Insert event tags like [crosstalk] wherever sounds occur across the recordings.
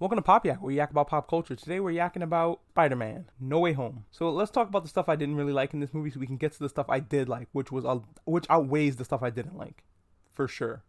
Welcome to Pop Yak, where we yak about pop culture. Today we're yakking about Spider-Man, No Way Home. So let's talk about the stuff I didn't really like in this movie, so we can get to the stuff I did like, which was which outweighs the stuff I didn't like, for sure.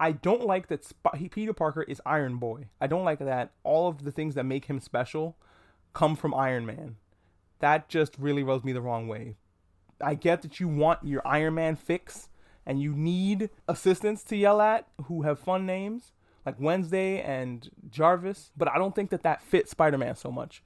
I don't like that Sp- Peter Parker is Iron Boy. I don't like that all of the things that make him special come from Iron Man. That just really rubs me the wrong way. I get that you want your Iron Man fix and you need assistants to yell at who have fun names like Wednesday and Jarvis, but I don't think that that fits Spider-Man so much.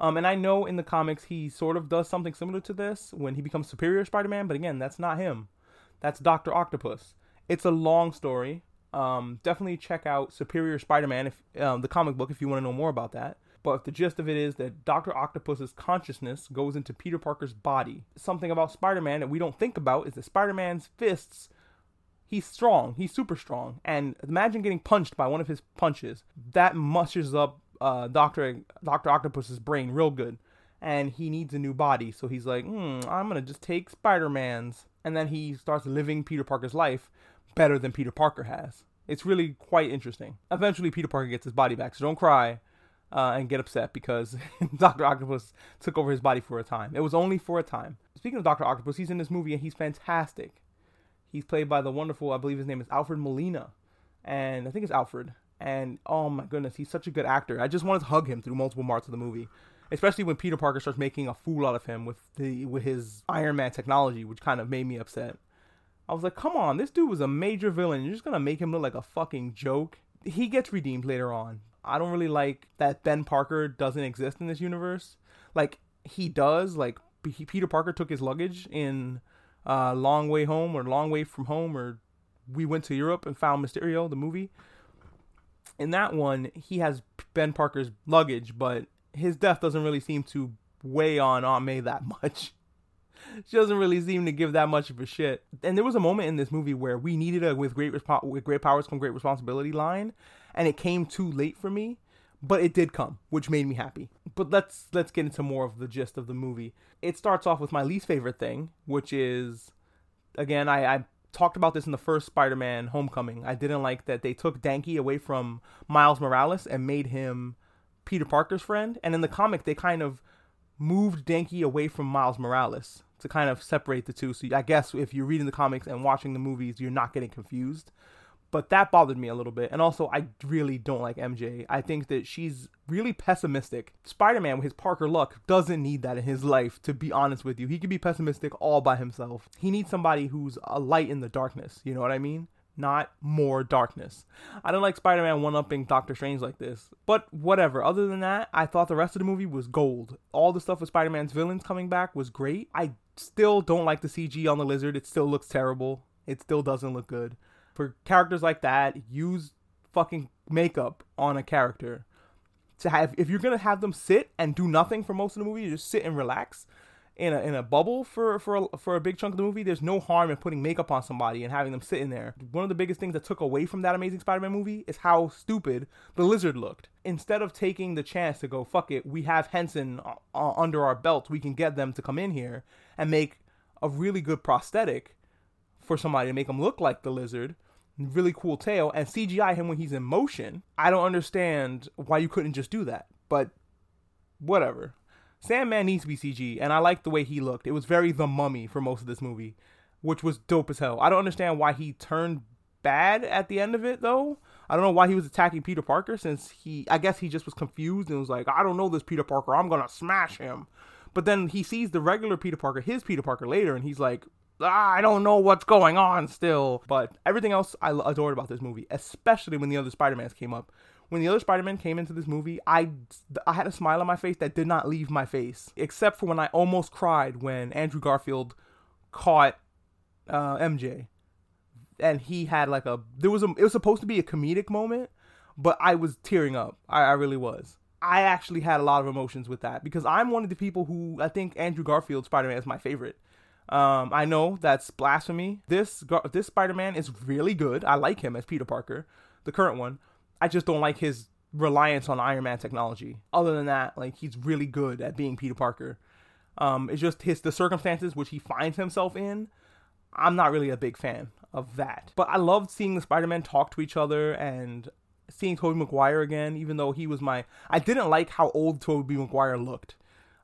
Um, and I know in the comics he sort of does something similar to this when he becomes Superior Spider-Man, but again, that's not him. That's Doctor Octopus. It's a long story. Um, definitely check out Superior Spider-Man, if um, the comic book, if you want to know more about that. But the gist of it is that Dr. Octopus's consciousness goes into Peter Parker's body. Something about Spider-Man that we don't think about is that Spider-Man's fists he's strong. He's super strong. And imagine getting punched by one of his punches. That mushes up uh, Doctor Doctor Octopus's brain real good. And he needs a new body, so he's like, hmm, I'm gonna just take Spider Man's. And then he starts living Peter Parker's life better than Peter Parker has. It's really quite interesting. Eventually, Peter Parker gets his body back, so don't cry uh, and get upset because [laughs] Doctor Octopus took over his body for a time. It was only for a time. Speaking of Doctor Octopus, he's in this movie and he's fantastic. He's played by the wonderful, I believe his name is Alfred Molina, and I think it's Alfred. And oh my goodness, he's such a good actor. I just wanted to hug him through multiple parts of the movie, especially when Peter Parker starts making a fool out of him with the with his Iron Man technology, which kind of made me upset. I was like, come on, this dude was a major villain. You're just gonna make him look like a fucking joke. He gets redeemed later on. I don't really like that Ben Parker doesn't exist in this universe. Like he does. Like Peter Parker took his luggage in uh, Long Way Home or Long Way from Home or We Went to Europe and Found Mysterio, the movie. In that one, he has Ben Parker's luggage, but his death doesn't really seem to weigh on Aunt May that [laughs] much. she doesn't really seem to give that much of a shit. And there was a moment in this movie where we needed a with great with great powers come great responsibility line, and it came too late for me but it did come, which made me happy. But let's let's get into more of the gist of the movie. It starts off with my least favorite thing, which is again I, I talked about this in the first Spider-Man Homecoming. I didn't like that they took Ganke away from Miles Morales and made him Peter Parker's friend. And in the comic, they kind of moved Ganke away from Miles Morales to kind of separate the two. So I guess if you're reading the comics and watching the movies, you're not getting confused but that bothered me a little bit. And also, I really don't like MJ. I think that she's really pessimistic. Spider Man, with his Parker luck, doesn't need that in his life, to be honest with you. He can be pessimistic all by himself. He needs somebody who's a light in the darkness. You know what I mean? Not more darkness. I don't like Spider Man one upping Doctor Strange like this. But whatever. Other than that, I thought the rest of the movie was gold. All the stuff with Spider Man's villains coming back was great. I still don't like the CG on the lizard. It still looks terrible. It still doesn't look good for characters like that, use fucking makeup on a character. To have if you're gonna have them sit and do nothing for most of the movie, just sit and relax in a in a bubble for for a, for a big chunk of the movie. There's no harm in putting makeup on somebody and having them sit in there. One of the biggest things that took away from that Amazing Spider-Man movie is how stupid the lizard looked. Instead of taking the chance to go fuck it, we have Henson uh, uh under our belt. We can get them to come in here and make a really good prosthetic for somebody to make them look like the lizard really cool tail and CGI him when he's in motion. I don't understand why you couldn't just do that, but whatever. Sandman needs to be CG, and I like the way he looked. It was very the mummy for most of this movie, which was dope as hell. I don't understand why he turned bad at the end of it though. I don't know why he was attacking Peter Parker since he I guess he just was confused and was like, I don't know this Peter Parker, I'm gonna smash him. But then he sees the regular Peter Parker, his Peter Parker later, and he's like, I don't know what's going on still. But everything else I adored about this movie, especially when the other Spider-Mans came up. When the other Spider-Man came into this movie, I, I had a smile on my face that did not leave my face, except for when I almost cried when Andrew Garfield caught uh, MJ, and he had like a there was a it was supposed to be a comedic moment, but I was tearing up. I, I really was. I actually had a lot of emotions with that because I'm one of the people who I think Andrew Garfield Spider Man is my favorite. Um, I know that's blasphemy. This this Spider-Man is really good. I like him as Peter Parker, the current one. I just don't like his reliance on Iron Man technology. Other than that, like he's really good at being Peter Parker. Um, it's just his the circumstances which he finds himself in. I'm not really a big fan of that. But I loved seeing the Spider-Man talk to each other and seeing Tobey Maguire again, even though he was my I didn't like how old Tobey Maguire looked.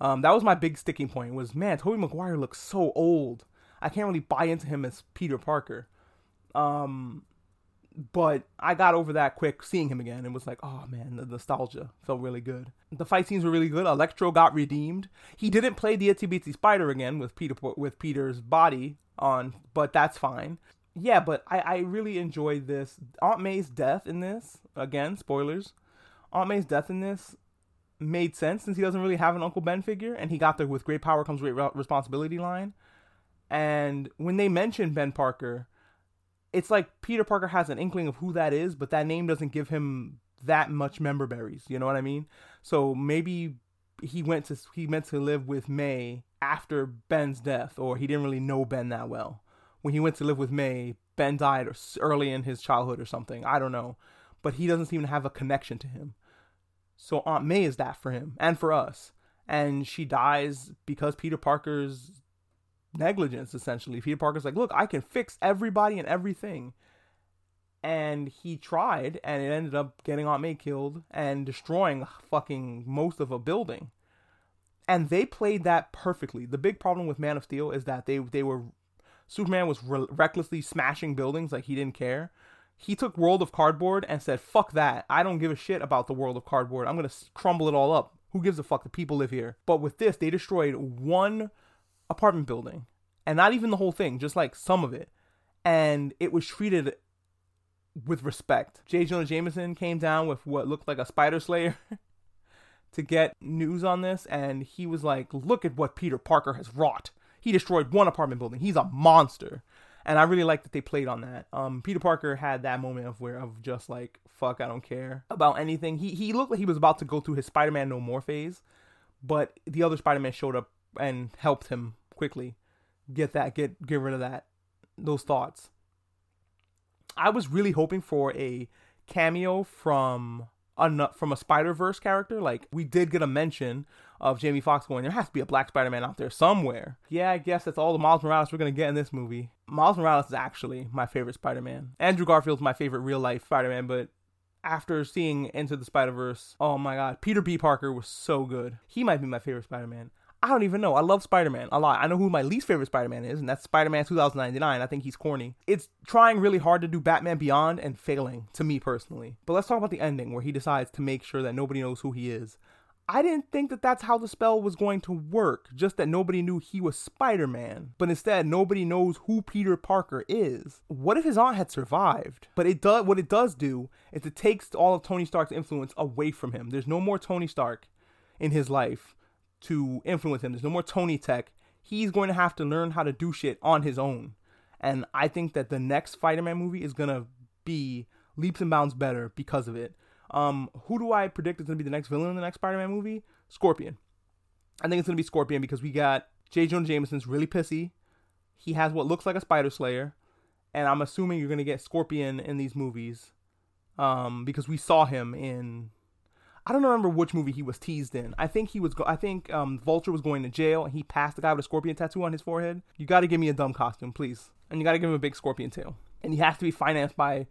Um, that was my big sticking point. Was man, Tobey Maguire looks so old. I can't really buy into him as Peter Parker. Um, but I got over that quick seeing him again and was like, oh man, the nostalgia felt really good. The fight scenes were really good. Electro got redeemed. He didn't play the Itsy Bitsy Spider again with Peter with Peter's body on, but that's fine. Yeah, but I, I really enjoyed this. Aunt May's death in this, again, spoilers. Aunt May's death in this made sense since he doesn't really have an Uncle Ben figure, and he got there with great power comes great responsibility line. And when they mention Ben Parker, it's like Peter Parker has an inkling of who that is, but that name doesn't give him that much member berries. You know what I mean? So maybe he went to he meant to live with May after Ben's death, or he didn't really know Ben that well. When he went to live with May, Ben died early in his childhood or something. I don't know, but he doesn't seem to have a connection to him. So Aunt May is that for him and for us, and she dies because Peter Parker's negligence essentially. Peter Parker's like, "Look, I can fix everybody and everything." And he tried and it ended up getting Aunt May killed and destroying fucking most of a building. And they played that perfectly. The big problem with Man of Steel is that they they were Superman was re- recklessly smashing buildings like he didn't care. He took World of Cardboard and said, "Fuck that. I don't give a shit about the World of Cardboard. I'm going to crumble it all up. Who gives a fuck? The people live here." But with this, they destroyed one apartment building and not even the whole thing, just like some of it. And it was treated with respect. J. Jonah Jameson came down with what looked like a spider slayer [laughs] to get news on this, and he was like, Look at what Peter Parker has wrought. He destroyed one apartment building. He's a monster. And I really like that they played on that. Um, Peter Parker had that moment of where of just like, fuck, I don't care about anything. He he looked like he was about to go through his Spider-Man No More phase, but the other Spider-Man showed up and helped him quickly get that get get rid of that those thoughts. I was really hoping for a cameo from a from a Spider Verse character. Like we did get a mention of Jamie Foxx going. There has to be a Black Spider Man out there somewhere. Yeah, I guess that's all the Miles Morales we're gonna get in this movie. Miles Morales is actually my favorite Spider Man. Andrew Garfield's my favorite real life Spider Man, but after seeing Into the Spider Verse, oh my god, Peter B. Parker was so good. He might be my favorite Spider Man. I don't even know. I love Spider Man a lot. I know who my least favorite Spider Man is, and that's Spider Man 2099. I think he's corny. It's trying really hard to do Batman Beyond and failing, to me personally. But let's talk about the ending where he decides to make sure that nobody knows who he is. I didn't think that that's how the spell was going to work, just that nobody knew he was Spider Man. But instead, nobody knows who Peter Parker is. What if his aunt had survived? But it does what it does do is it takes all of Tony Stark's influence away from him. There's no more Tony Stark in his life to influence him. There's no more Tony Tech. He's going to have to learn how to do shit on his own. And I think that the next Spider-Man movie is gonna be leaps and bounds better because of it. Um, who do I predict is gonna be the next villain in the next Spider-Man movie? Scorpion. I think it's gonna be Scorpion because we got J. Jonah Jameson's really pissy. He has what looks like a Spider Slayer, and I'm assuming you're gonna get Scorpion in these movies, um, because we saw him in I don't remember which movie he was teased in. I think he was. Go- I think um, Vulture was going to jail, and he passed the guy with a scorpion tattoo on his forehead. You got to give me a dumb costume, please, and you got to give him a big scorpion tail, and he has to be financed by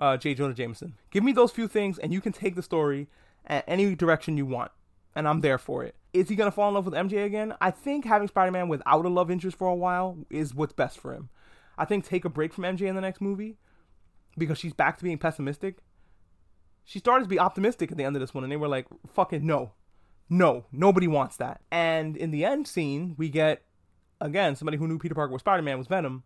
uh, J. Jonah Jameson. Give me those few things, and you can take the story at any direction you want, and I'm there for it. Is he gonna fall in love with MJ again? I think having Spider-Man without a love interest for a while is what's best for him. I think take a break from MJ in the next movie because she's back to being pessimistic she started to be optimistic at the end of this one, and they were like, fucking no. No, nobody wants that. And in the end scene, we get, again, somebody who knew Peter Parker was Spider Man was Venom.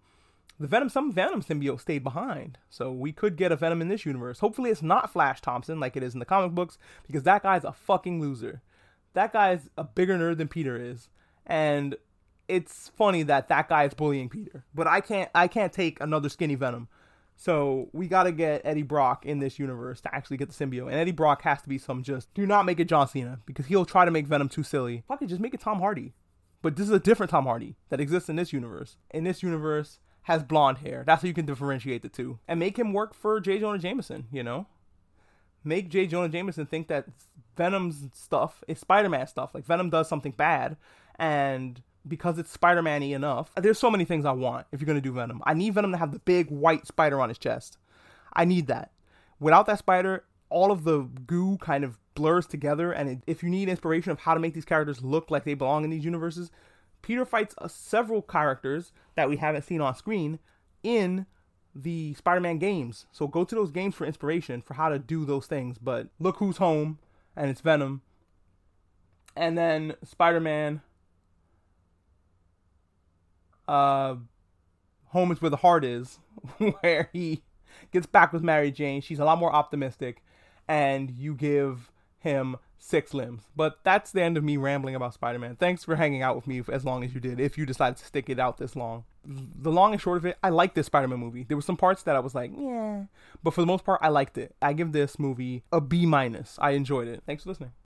The Venom, some Venom symbiote stayed behind. So we could get a Venom in this universe. Hopefully it's not Flash Thompson like it is in the comic books, because that guy's a fucking loser. That guy's a bigger nerd than Peter is. And it's funny that that guy is bullying Peter. But I can't I can't take another skinny Venom. So we got to get Eddie Brock in this universe to actually get the symbiote. And Eddie Brock has to be some just do not make it John Cena because he'll try to make Venom too silly. Fuck it, just make it Tom Hardy. But this is a different Tom Hardy that exists in this universe. In this universe, has blonde hair. That's how you can differentiate the two. And make him work for J. Jonah Jameson, you know? Make J. Jonah Jameson think that Venom's stuff is Spider Man stuff. Like Venom does something bad and because it's Spider-Man y enough. There's so many things I want if you're gonna do Venom. I need Venom to have the big white spider on his chest. I need that. Without that spider, all of the goo kind of blurs together. And it, if you need inspiration of how to make these characters look like they belong in these universes, Peter fights uh, several characters that we haven't seen on screen in the Spider-Man games. So go to those games for inspiration for how to do those things. But look who's home, and it's Venom. And then Spider-Man. Uh, home is where the heart is, [laughs] where he gets back with Mary Jane. She's a lot more optimistic, and you give him six limbs. But that's the end of me rambling about Spider Man. Thanks for hanging out with me as long as you did, if you decided to stick it out this long. The long and short of it, I like this Spider Man movie. There were some parts that I was like, yeah. But for the most part, I liked it. I give this movie a B minus. I enjoyed it. Thanks for listening.